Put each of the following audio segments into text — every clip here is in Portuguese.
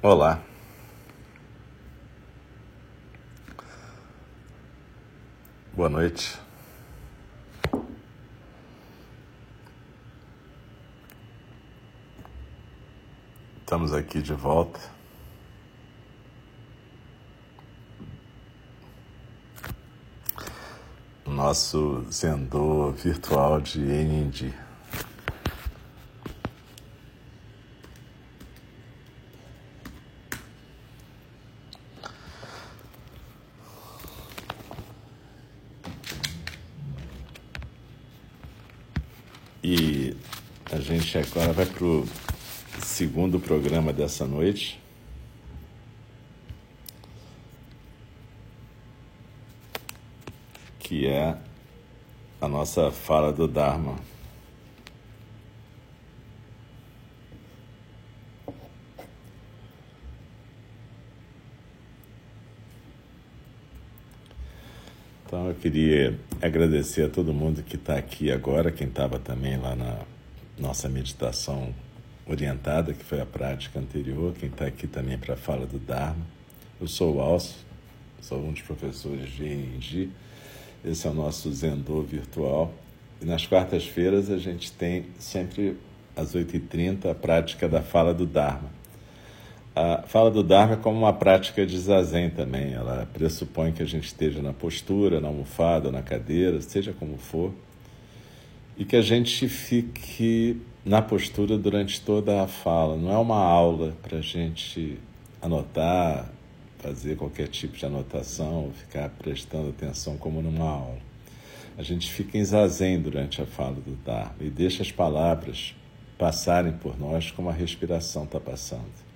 Olá. Boa noite. Estamos aqui de volta. Nosso Zendô virtual de NND. E a gente agora vai para o segundo programa dessa noite. Que é a nossa fala do Dharma. Então eu queria agradecer a todo mundo que está aqui agora, quem estava também lá na nossa meditação orientada, que foi a prática anterior, quem está aqui também para a fala do Dharma. Eu sou o Alcio, sou um dos professores de ENG. Esse é o nosso Zendô virtual. E nas quartas-feiras a gente tem sempre às 8h30 a prática da fala do Dharma. A fala do Dharma é como uma prática de zazen também. Ela pressupõe que a gente esteja na postura, na almofada, na cadeira, seja como for, e que a gente fique na postura durante toda a fala. Não é uma aula para a gente anotar, fazer qualquer tipo de anotação, ficar prestando atenção como numa aula. A gente fica em zazen durante a fala do Dharma e deixa as palavras passarem por nós como a respiração está passando.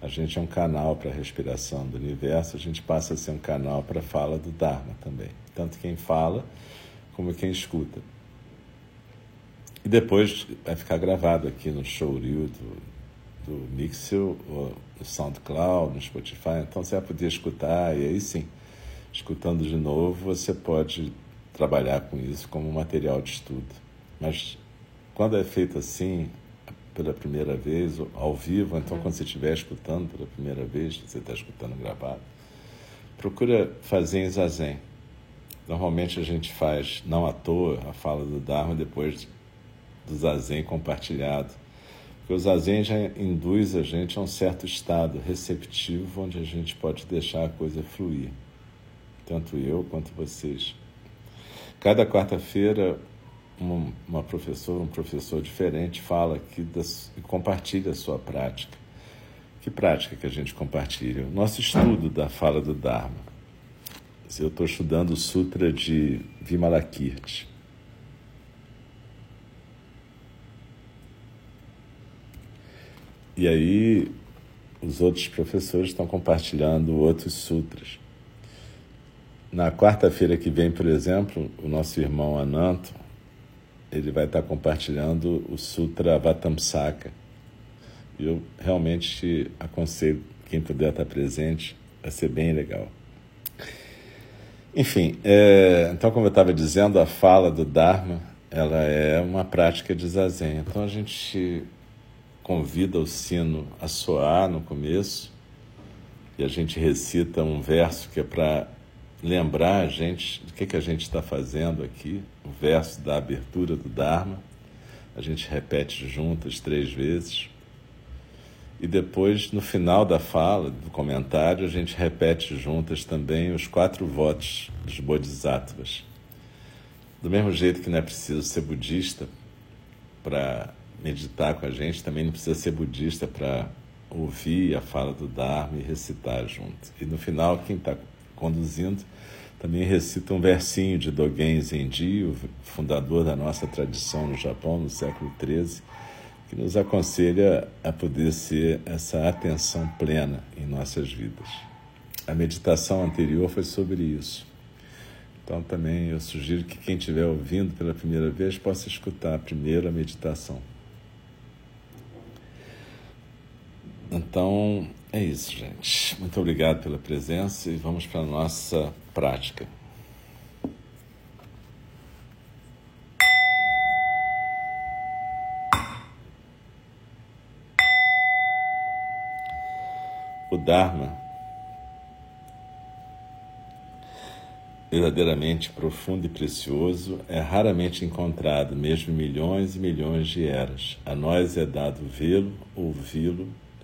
A gente é um canal para a respiração do universo, a gente passa a ser um canal para a fala do Dharma também. Tanto quem fala como quem escuta. E depois vai ficar gravado aqui no Showreel do, do Mixel, no SoundCloud, no Spotify. Então você vai poder escutar e aí sim, escutando de novo, você pode trabalhar com isso como material de estudo. Mas quando é feito assim, pela primeira vez, ao vivo, então quando você estiver escutando pela primeira vez, você está escutando gravado, procura fazer em zazen. Normalmente a gente faz, não à toa, a fala do Dharma depois do zazen compartilhado. Porque o zazen já induz a gente a um certo estado receptivo onde a gente pode deixar a coisa fluir. Tanto eu quanto vocês. Cada quarta-feira uma, professora, um professor diferente fala aqui das, e compartilha a sua prática. Que prática que a gente compartilha? O nosso estudo da fala do Dharma. Eu estou estudando o Sutra de Vimalakirti. E aí, os outros professores estão compartilhando outros sutras. Na quarta-feira que vem, por exemplo, o nosso irmão Ananto ele vai estar compartilhando o Sutra Vatamsaka. E eu realmente aconselho quem puder estar presente, vai ser bem legal. Enfim, é, então como eu estava dizendo, a fala do Dharma, ela é uma prática de zazen. Então a gente convida o sino a soar no começo e a gente recita um verso que é para lembrar a gente do que, que a gente está fazendo aqui, o verso da abertura do Dharma. A gente repete juntas três vezes. E depois, no final da fala, do comentário, a gente repete juntas também os quatro votos dos Bodhisattvas. Do mesmo jeito que não é preciso ser budista para meditar com a gente, também não precisa ser budista para ouvir a fala do Dharma e recitar junto. E no final, quem está conduzindo, também recita um versinho de Dogen Zenji, o fundador da nossa tradição no Japão, no século XIII, que nos aconselha a poder ser essa atenção plena em nossas vidas. A meditação anterior foi sobre isso. Então também eu sugiro que quem estiver ouvindo pela primeira vez possa escutar a primeira meditação. Então, é isso, gente. Muito obrigado pela presença e vamos para a nossa prática. O Dharma, verdadeiramente profundo e precioso, é raramente encontrado, mesmo em milhões e milhões de eras. A nós é dado vê-lo, ouvi-lo,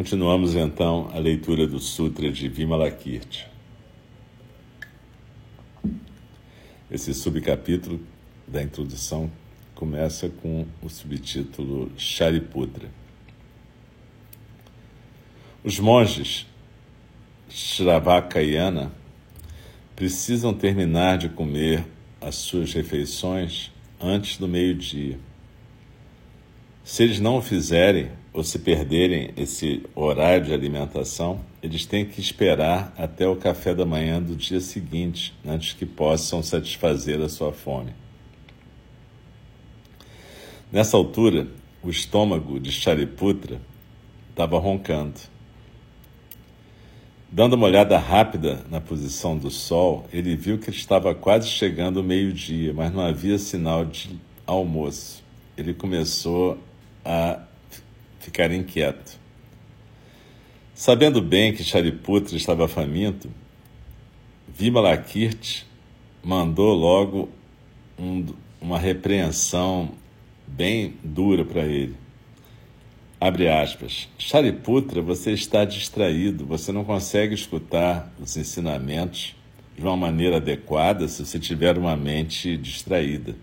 Continuamos então a leitura do Sutra de Vimalakirti. Esse subcapítulo da introdução começa com o subtítulo Shariputra. Os monges Shravakayana precisam terminar de comer as suas refeições antes do meio-dia. Se eles não o fizerem ou se perderem esse horário de alimentação, eles têm que esperar até o café da manhã do dia seguinte, antes que possam satisfazer a sua fome. Nessa altura, o estômago de Shariputra estava roncando. Dando uma olhada rápida na posição do sol, ele viu que estava quase chegando o meio-dia, mas não havia sinal de almoço. Ele começou a ficar inquieto. Sabendo bem que Shariputra estava faminto, Vimalakirti mandou logo um, uma repreensão bem dura para ele. Abre aspas. Shariputra, você está distraído, você não consegue escutar os ensinamentos de uma maneira adequada se você tiver uma mente distraída.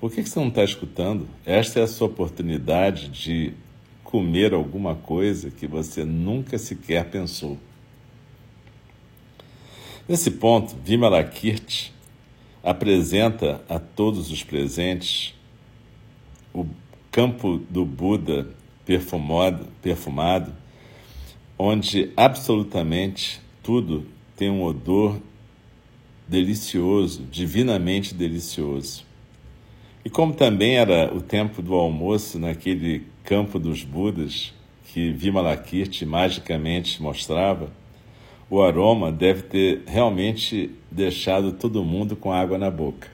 Por que você não está escutando? Esta é a sua oportunidade de comer alguma coisa que você nunca sequer pensou. Nesse ponto, Vimalakirti apresenta a todos os presentes o campo do Buda perfumado, perfumado, onde absolutamente tudo tem um odor delicioso, divinamente delicioso. E como também era o tempo do almoço naquele campo dos Budas que Vimalakirti magicamente mostrava, o aroma deve ter realmente deixado todo mundo com água na boca.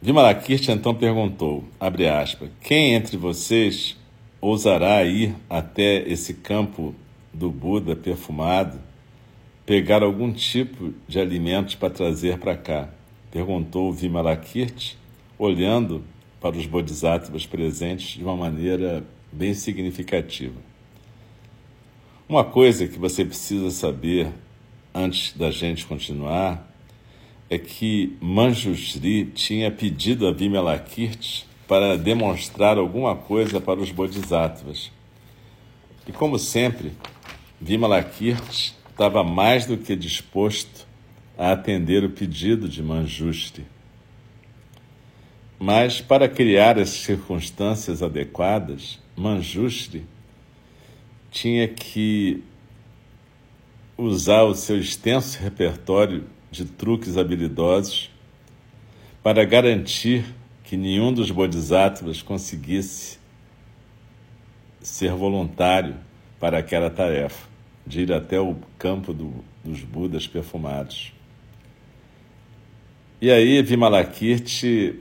Vimalakirti então perguntou, abre aspas, quem entre vocês ousará ir até esse campo do Buda perfumado, pegar algum tipo de alimentos para trazer para cá? Perguntou Vimalakirti, olhando para os bodhisattvas presentes de uma maneira bem significativa. Uma coisa que você precisa saber antes da gente continuar é que Manjushri tinha pedido a Vimalakirti para demonstrar alguma coisa para os bodhisattvas. E como sempre, Vimalakirti estava mais do que disposto a atender o pedido de Manjushri. Mas para criar as circunstâncias adequadas, Manjushri tinha que usar o seu extenso repertório de truques habilidosos para garantir que nenhum dos bodhisattvas conseguisse ser voluntário para aquela tarefa, de ir até o campo do, dos Budas perfumados. E aí Vimalakirti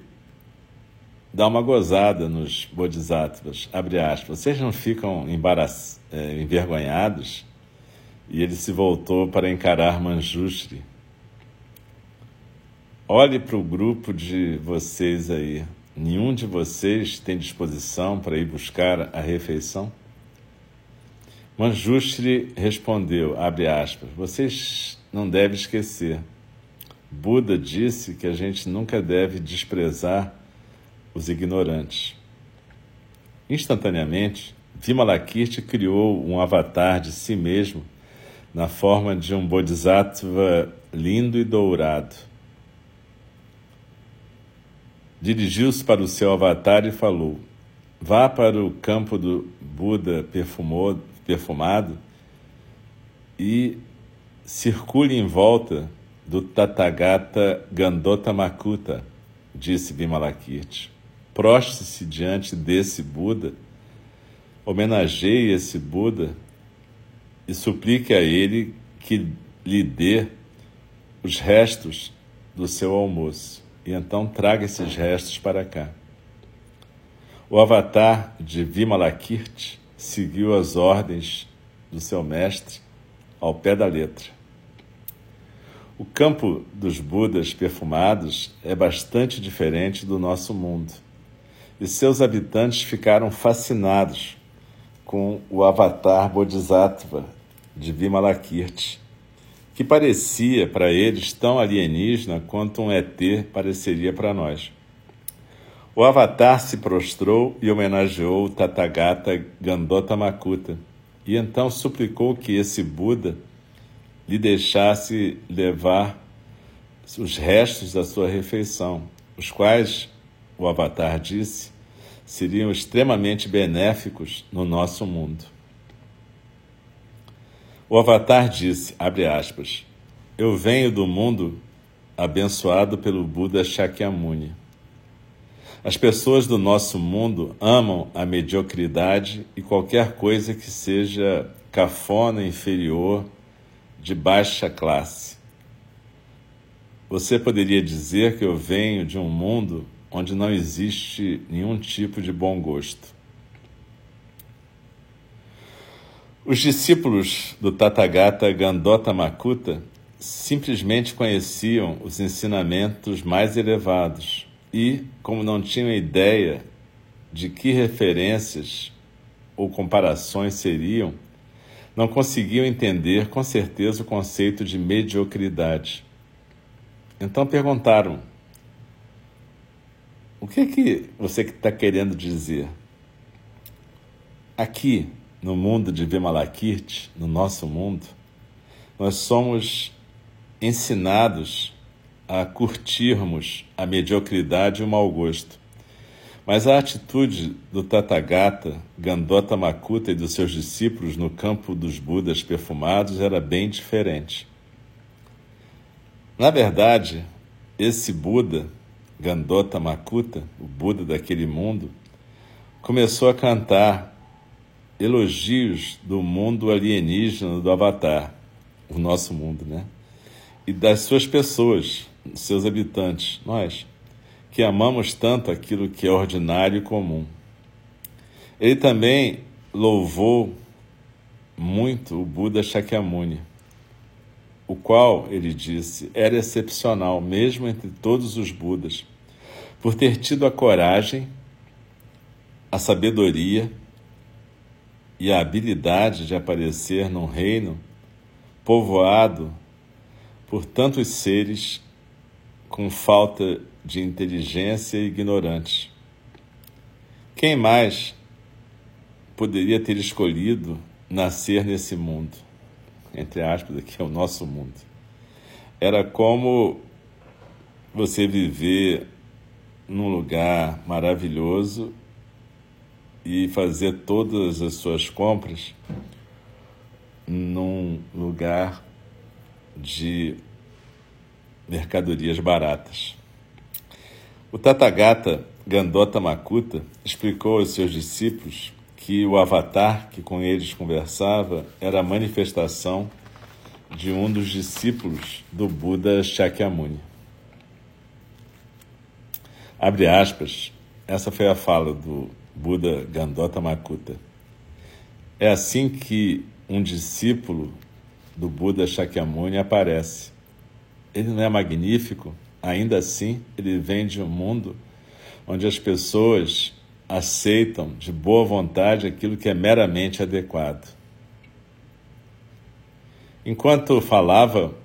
dá uma gozada nos bodhisattvas, abre aspas, vocês não ficam é, envergonhados? E ele se voltou para encarar Manjushri, Olhe para o grupo de vocês aí. Nenhum de vocês tem disposição para ir buscar a refeição? Manjushri respondeu, abre aspas, vocês não devem esquecer. Buda disse que a gente nunca deve desprezar os ignorantes. Instantaneamente, Vimalakirti criou um avatar de si mesmo na forma de um bodhisattva lindo e dourado. Dirigiu-se para o seu avatar e falou: Vá para o campo do Buda perfumou, perfumado e circule em volta do Tathagata Gandotamakuta, disse Vimalakirti. Proste-se diante desse Buda, homenageie esse Buda e suplique a ele que lhe dê os restos do seu almoço. E então traga esses restos para cá. O avatar de Vimalakirti seguiu as ordens do seu mestre ao pé da letra. O campo dos Budas perfumados é bastante diferente do nosso mundo, e seus habitantes ficaram fascinados com o avatar Bodhisattva de Vimalakirti, que parecia para eles tão alienígena quanto um ET pareceria para nós. O avatar se prostrou e homenageou Tathagata Gandotamakuta, e então suplicou que esse Buda lhe deixasse levar os restos da sua refeição, os quais, o avatar disse, seriam extremamente benéficos no nosso mundo. O avatar disse, abre aspas, eu venho do mundo abençoado pelo Buda Shakyamuni. As pessoas do nosso mundo amam a mediocridade e qualquer coisa que seja cafona, inferior, de baixa classe. Você poderia dizer que eu venho de um mundo onde não existe nenhum tipo de bom gosto. Os discípulos do Tathagata Gandotamakuta simplesmente conheciam os ensinamentos mais elevados e, como não tinham ideia de que referências ou comparações seriam, não conseguiam entender com certeza o conceito de mediocridade. Então perguntaram: o que é que você está querendo dizer? Aqui, no mundo de Vimalakirti, no nosso mundo, nós somos ensinados a curtirmos a mediocridade e o mau gosto. Mas a atitude do Tathagata, Gandota Makuta e dos seus discípulos no campo dos Budas perfumados era bem diferente. Na verdade, esse Buda, Gandota Makuta, o Buda daquele mundo, começou a cantar elogios do mundo alienígena do Avatar, o nosso mundo, né? E das suas pessoas, seus habitantes, nós, que amamos tanto aquilo que é ordinário e comum. Ele também louvou muito o Buda Shakyamuni, o qual, ele disse, era excepcional, mesmo entre todos os Budas, por ter tido a coragem, a sabedoria e a habilidade de aparecer num reino povoado por tantos seres com falta de inteligência e ignorantes. Quem mais poderia ter escolhido nascer nesse mundo? Entre aspas, aqui é o nosso mundo. Era como você viver num lugar maravilhoso e fazer todas as suas compras num lugar de mercadorias baratas. O Tathagata Gandota Makuta explicou aos seus discípulos que o avatar que com eles conversava era a manifestação de um dos discípulos do Buda Shakyamuni. Abre aspas, essa foi a fala do Buda Gandota Makuta. É assim que um discípulo do Buda Shakyamuni aparece ele não é magnífico? Ainda assim, ele vem de um mundo onde as pessoas aceitam de boa vontade aquilo que é meramente adequado. Enquanto falava,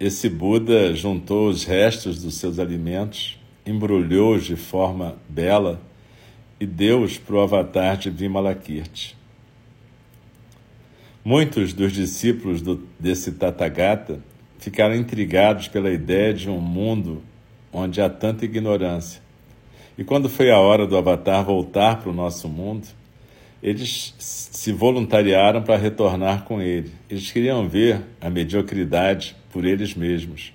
esse Buda juntou os restos dos seus alimentos, embrulhou-os de forma bela e deu-os para o avatar de Vimalakirti. Muitos dos discípulos do, desse Tathagata ficaram intrigados pela ideia de um mundo onde há tanta ignorância. E quando foi a hora do Avatar voltar para o nosso mundo, eles se voluntariaram para retornar com ele. Eles queriam ver a mediocridade por eles mesmos.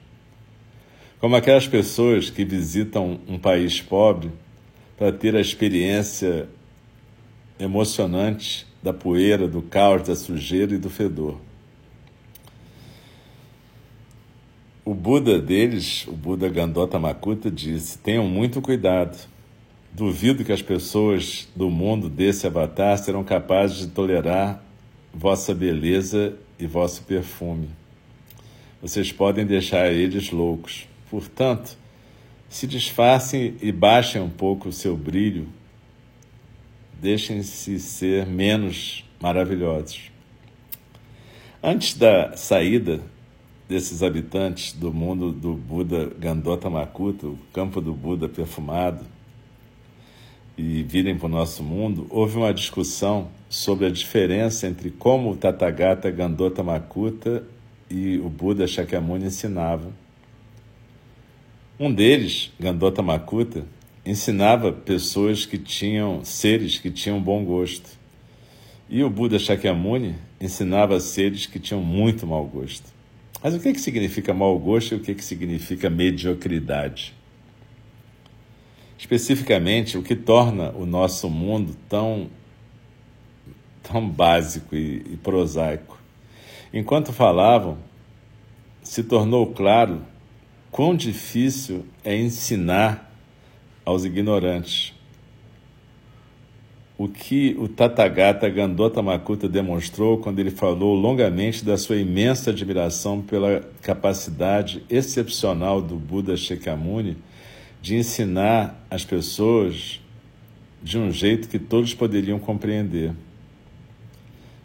Como aquelas pessoas que visitam um país pobre para ter a experiência emocionante da poeira, do caos, da sujeira e do fedor. O Buda deles, o Buda Gandota Makuta, disse: tenham muito cuidado. Duvido que as pessoas do mundo desse avatar serão capazes de tolerar vossa beleza e vosso perfume. Vocês podem deixar eles loucos. Portanto, se disfarcem e baixem um pouco o seu brilho. Deixem-se ser menos maravilhosos. Antes da saída desses habitantes do mundo do Buda Gandota Makuta, o campo do Buda perfumado, e virem para o nosso mundo, houve uma discussão sobre a diferença entre como o Tathagata Gandota Makuta e o Buda Shakyamuni ensinavam. Um deles, Gandota Makuta, ensinava pessoas que tinham seres que tinham bom gosto. E o Buda Shakyamuni ensinava seres que tinham muito mau gosto. Mas o que, que significa mau gosto e o que, que significa mediocridade? Especificamente, o que torna o nosso mundo tão, tão básico e, e prosaico. Enquanto falavam, se tornou claro quão difícil é ensinar aos ignorantes. O que o Tathagata Gandota Makuta demonstrou quando ele falou longamente da sua imensa admiração pela capacidade excepcional do Buda Shakyamuni de ensinar as pessoas de um jeito que todos poderiam compreender.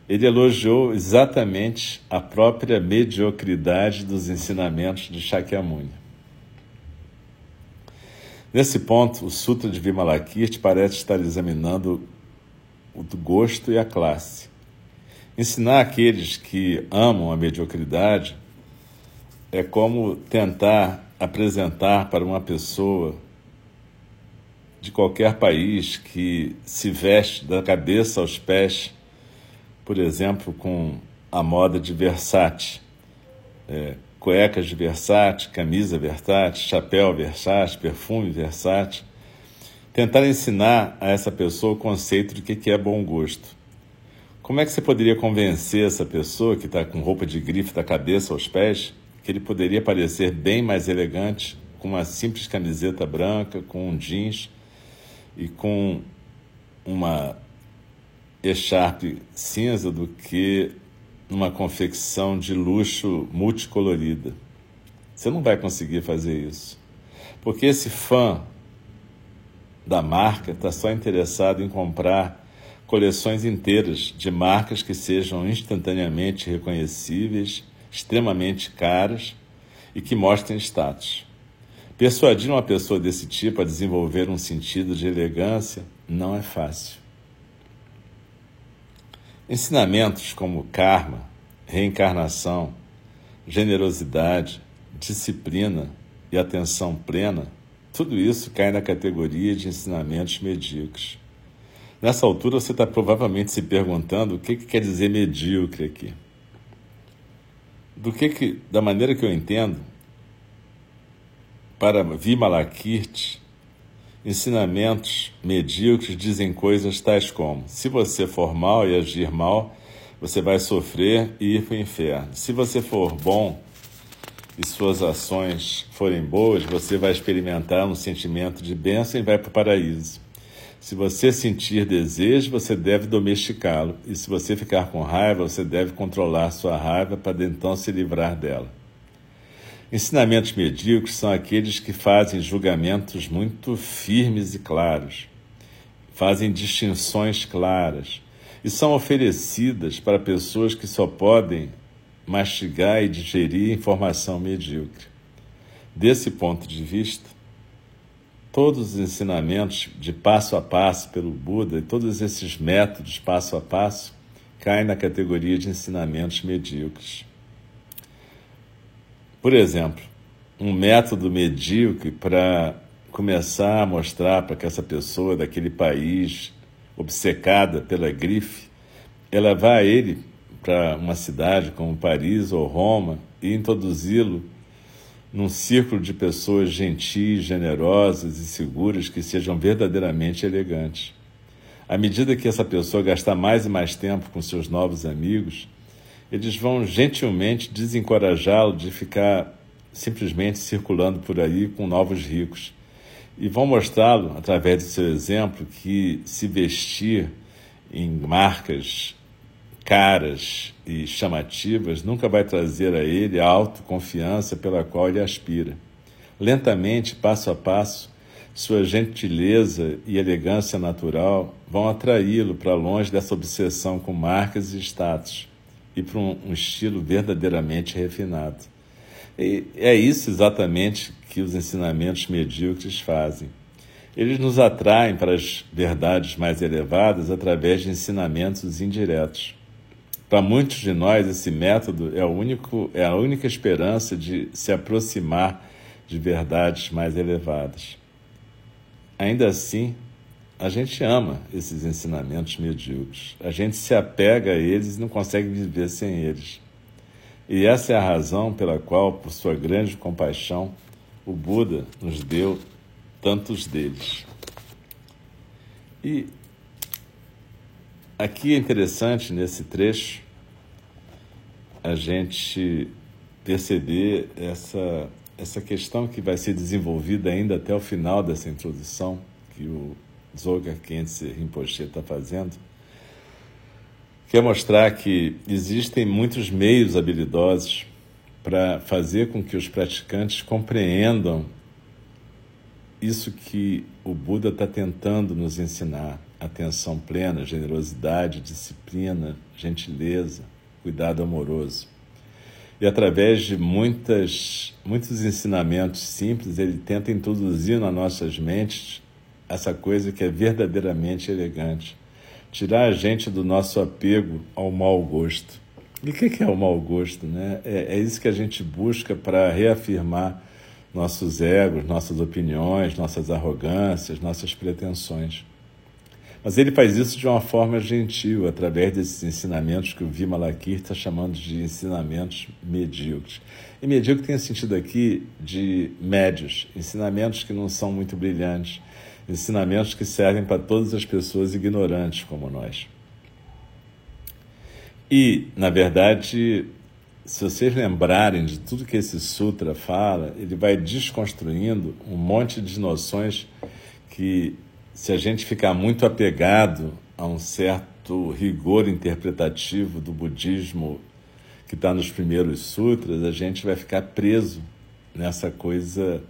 Ele elogiou exatamente a própria mediocridade dos ensinamentos de Shakyamuni. Nesse ponto, o Sutra de Vimalakirti parece estar examinando o gosto e a classe. Ensinar aqueles que amam a mediocridade é como tentar apresentar para uma pessoa de qualquer país que se veste da cabeça aos pés, por exemplo, com a moda de Versace, é, cuecas de Versace, camisa Versace, chapéu Versace, perfume Versace, tentar ensinar a essa pessoa o conceito de que é bom gosto. Como é que você poderia convencer essa pessoa que está com roupa de grife da cabeça aos pés que ele poderia parecer bem mais elegante com uma simples camiseta branca, com um jeans e com uma echarpe cinza do que numa confecção de luxo multicolorida? Você não vai conseguir fazer isso. Porque esse fã da marca está só interessado em comprar coleções inteiras de marcas que sejam instantaneamente reconhecíveis, extremamente caras e que mostrem status. Persuadir uma pessoa desse tipo a desenvolver um sentido de elegância não é fácil. Ensinamentos como karma, reencarnação, generosidade, disciplina e atenção plena tudo isso cai na categoria de ensinamentos medíocres. Nessa altura, você está provavelmente se perguntando o que, que quer dizer medíocre aqui. Do que, que da maneira que eu entendo, para Vimalakirti, ensinamentos medíocres dizem coisas tais como: se você for mal e agir mal, você vai sofrer e ir para o inferno. Se você for bom e suas ações forem boas, você vai experimentar um sentimento de bênção e vai para o paraíso. Se você sentir desejo, você deve domesticá-lo. E se você ficar com raiva, você deve controlar sua raiva para então se livrar dela. Ensinamentos medíocres são aqueles que fazem julgamentos muito firmes e claros, fazem distinções claras e são oferecidas para pessoas que só podem mastigar e digerir informação medíocre. Desse ponto de vista, todos os ensinamentos de passo a passo pelo Buda e todos esses métodos passo a passo caem na categoria de ensinamentos medíocres. Por exemplo, um método medíocre para começar a mostrar para que essa pessoa daquele país obcecada pela grife, é levar ele para uma cidade como Paris ou Roma e introduzi-lo num círculo de pessoas gentis, generosas e seguras que sejam verdadeiramente elegantes. À medida que essa pessoa gastar mais e mais tempo com seus novos amigos, eles vão gentilmente desencorajá-lo de ficar simplesmente circulando por aí com novos ricos. E vão mostrá-lo, através de seu exemplo, que se vestir em marcas caras e chamativas nunca vai trazer a ele a autoconfiança pela qual ele aspira. Lentamente, passo a passo, sua gentileza e elegância natural vão atraí-lo para longe dessa obsessão com marcas e status e para um, um estilo verdadeiramente refinado. E é isso exatamente que os ensinamentos medíocres fazem. Eles nos atraem para as verdades mais elevadas através de ensinamentos indiretos. Para muitos de nós, esse método é, único, é a única esperança de se aproximar de verdades mais elevadas. Ainda assim, a gente ama esses ensinamentos medíocres. A gente se apega a eles e não consegue viver sem eles. E essa é a razão pela qual, por sua grande compaixão, o Buda nos deu tantos deles. E Aqui é interessante nesse trecho a gente perceber essa, essa questão que vai ser desenvolvida ainda até o final dessa introdução que o Zoga Khyentse Rinpoche está fazendo, que é mostrar que existem muitos meios habilidosos para fazer com que os praticantes compreendam isso que o Buda está tentando nos ensinar atenção plena, generosidade, disciplina, gentileza, cuidado amoroso. E através de muitas, muitos ensinamentos simples, ele tenta introduzir nas nossas mentes essa coisa que é verdadeiramente elegante. Tirar a gente do nosso apego ao mau gosto. E o que é o mau gosto? Né? É, é isso que a gente busca para reafirmar nossos egos, nossas opiniões, nossas arrogâncias, nossas pretensões. Mas ele faz isso de uma forma gentil, através desses ensinamentos que o Vimalakir está chamando de ensinamentos medíocres. E medíocre tem sentido aqui de médios, ensinamentos que não são muito brilhantes, ensinamentos que servem para todas as pessoas ignorantes como nós. E, na verdade, se vocês lembrarem de tudo que esse sutra fala, ele vai desconstruindo um monte de noções que se a gente ficar muito apegado a um certo rigor interpretativo do budismo que está nos primeiros sutras, a gente vai ficar preso nessa coisa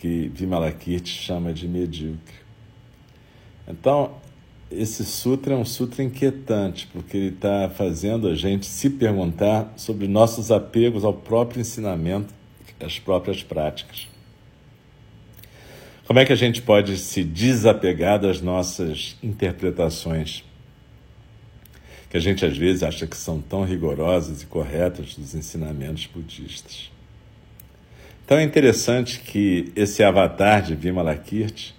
que Vimalakirti chama de medíocre. Então, esse sutra é um sutra inquietante, porque ele está fazendo a gente se perguntar sobre nossos apegos ao próprio ensinamento, às próprias práticas. Como é que a gente pode se desapegar das nossas interpretações, que a gente às vezes acha que são tão rigorosas e corretas dos ensinamentos budistas? Então é interessante que esse avatar de Vimalakirti,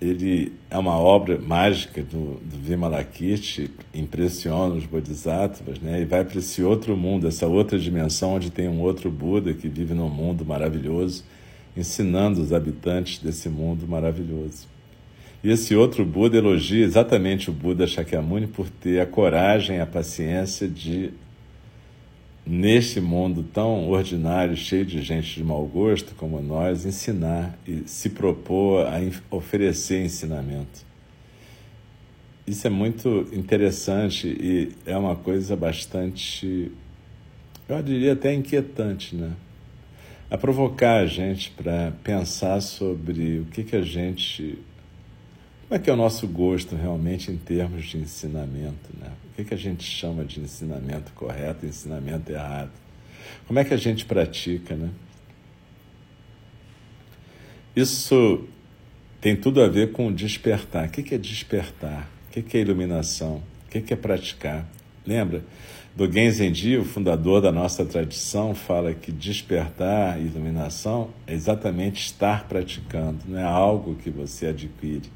ele é uma obra mágica do, do Vimalakirti, impressiona os bodhisattvas, né? e vai para esse outro mundo, essa outra dimensão onde tem um outro Buda que vive num mundo maravilhoso ensinando os habitantes desse mundo maravilhoso. E esse outro Buda elogia exatamente o Buda Shakyamuni por ter a coragem, a paciência de, neste mundo tão ordinário, cheio de gente de mau gosto como nós, ensinar e se propor a oferecer ensinamento. Isso é muito interessante e é uma coisa bastante, eu diria até inquietante, né? A provocar a gente para pensar sobre o que, que a gente Como é que é o nosso gosto realmente em termos de ensinamento? Né? O que, que a gente chama de ensinamento correto ensinamento errado? Como é que a gente pratica? Né? Isso tem tudo a ver com despertar. O que, é despertar? O que, é iluminação? O que é praticar? Lembra? Do Genzenji, o fundador da nossa tradição, fala que despertar iluminação é exatamente estar praticando, não é algo que você adquire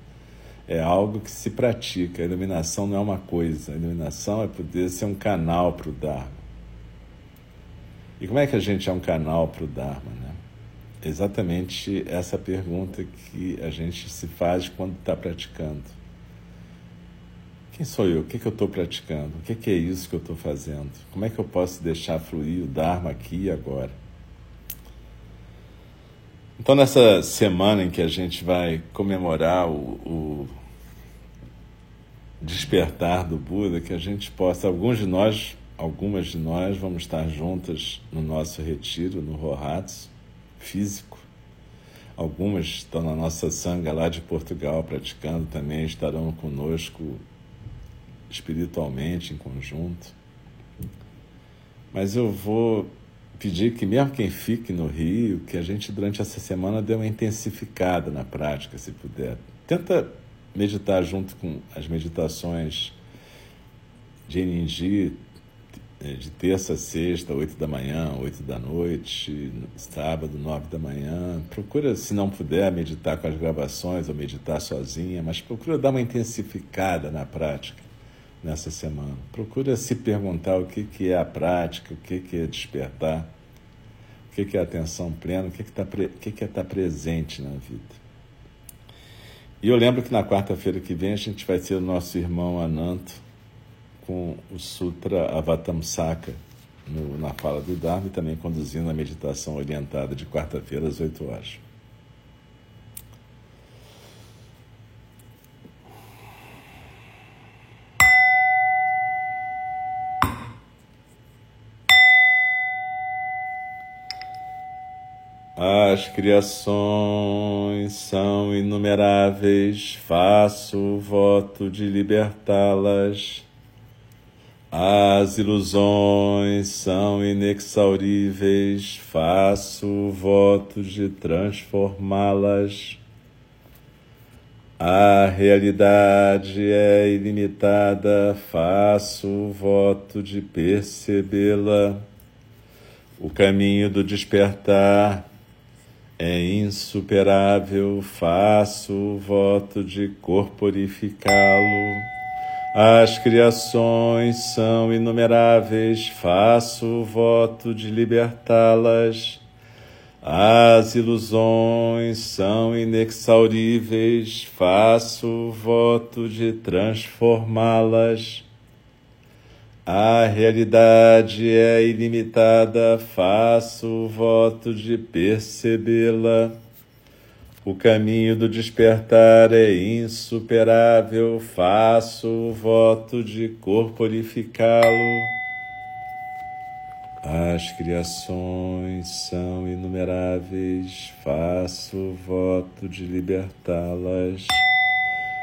é algo que se pratica. A iluminação não é uma coisa, a iluminação é poder ser um canal para o Dharma. E como é que a gente é um canal para o Dharma? Né? Exatamente essa pergunta que a gente se faz quando está praticando. Quem sou eu? O que, que eu estou praticando? O que, que é isso que eu estou fazendo? Como é que eu posso deixar fluir o Dharma aqui e agora? Então, nessa semana em que a gente vai comemorar o, o despertar do Buda, que a gente possa, alguns de nós, algumas de nós, vamos estar juntas no nosso retiro, no Rohatsu, físico. Algumas estão na nossa sanga lá de Portugal praticando também, estarão conosco espiritualmente, em conjunto. Mas eu vou pedir que, mesmo quem fique no Rio, que a gente durante essa semana dê uma intensificada na prática, se puder. Tenta meditar junto com as meditações de Eningi, de terça a sexta, oito da manhã, oito da noite, sábado, nove da manhã. Procura, se não puder, meditar com as gravações ou meditar sozinha, mas procura dar uma intensificada na prática nessa semana. Procura se perguntar o que, que é a prática, o que, que é despertar, o que, que é atenção plena, o que, que, tá, o que, que é estar presente na vida. E eu lembro que na quarta-feira que vem a gente vai ter o nosso irmão Ananto com o Sutra Avatamsaka no, na fala do Dharma e também conduzindo a meditação orientada de quarta-feira às 8 horas. Criações são inumeráveis, faço o voto de libertá-las. As ilusões são inexauríveis, faço o voto de transformá-las. A realidade é ilimitada, faço o voto de percebê-la. O caminho do despertar é insuperável, faço o voto de corporificá-lo. As criações são inumeráveis, faço o voto de libertá-las. As ilusões são inexauríveis, faço o voto de transformá-las. A realidade é ilimitada, faço o voto de percebê-la. O caminho do despertar é insuperável, faço o voto de corporificá-lo. As criações são inumeráveis, faço o voto de libertá-las.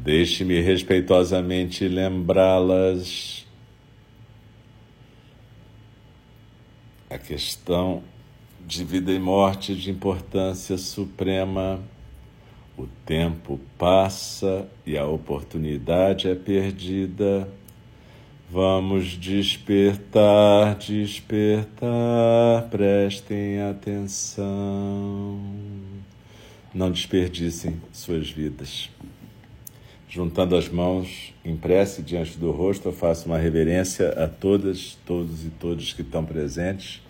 Deixe-me respeitosamente lembrá-las. A questão de vida e morte de importância suprema. O tempo passa e a oportunidade é perdida. Vamos despertar, despertar, prestem atenção. Não desperdicem suas vidas. Juntando as mãos em prece diante do rosto, eu faço uma reverência a todas, todos e todos que estão presentes.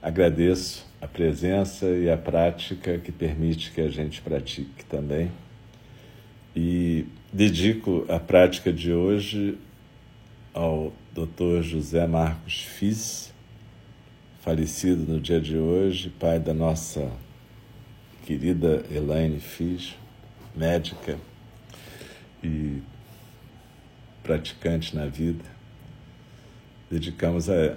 Agradeço a presença e a prática que permite que a gente pratique também. E dedico a prática de hoje ao Dr. José Marcos Fiz, falecido no dia de hoje, pai da nossa querida Elaine Fiz, médica e praticante na vida. Dedicamos a,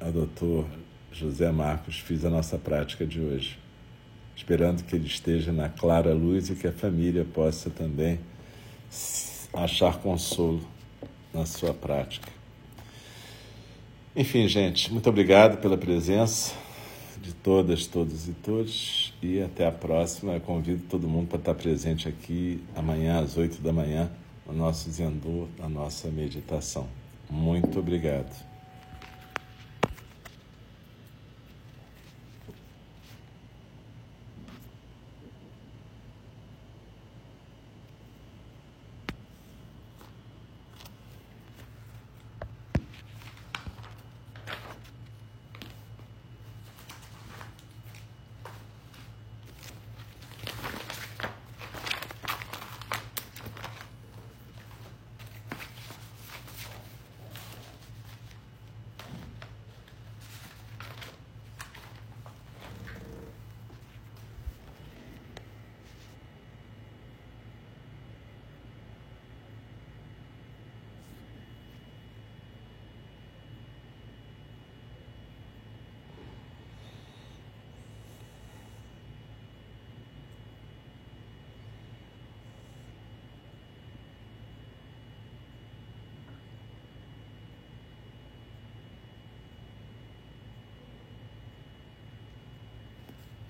ao Dr. José Marcos Fiz a nossa prática de hoje, esperando que ele esteja na clara luz e que a família possa também achar consolo na sua prática. Enfim, gente, muito obrigado pela presença de todas, todos e todos e até a próxima. Eu convido todo mundo para estar presente aqui amanhã às oito da manhã no nosso Zendô, na nossa meditação. Muito obrigado.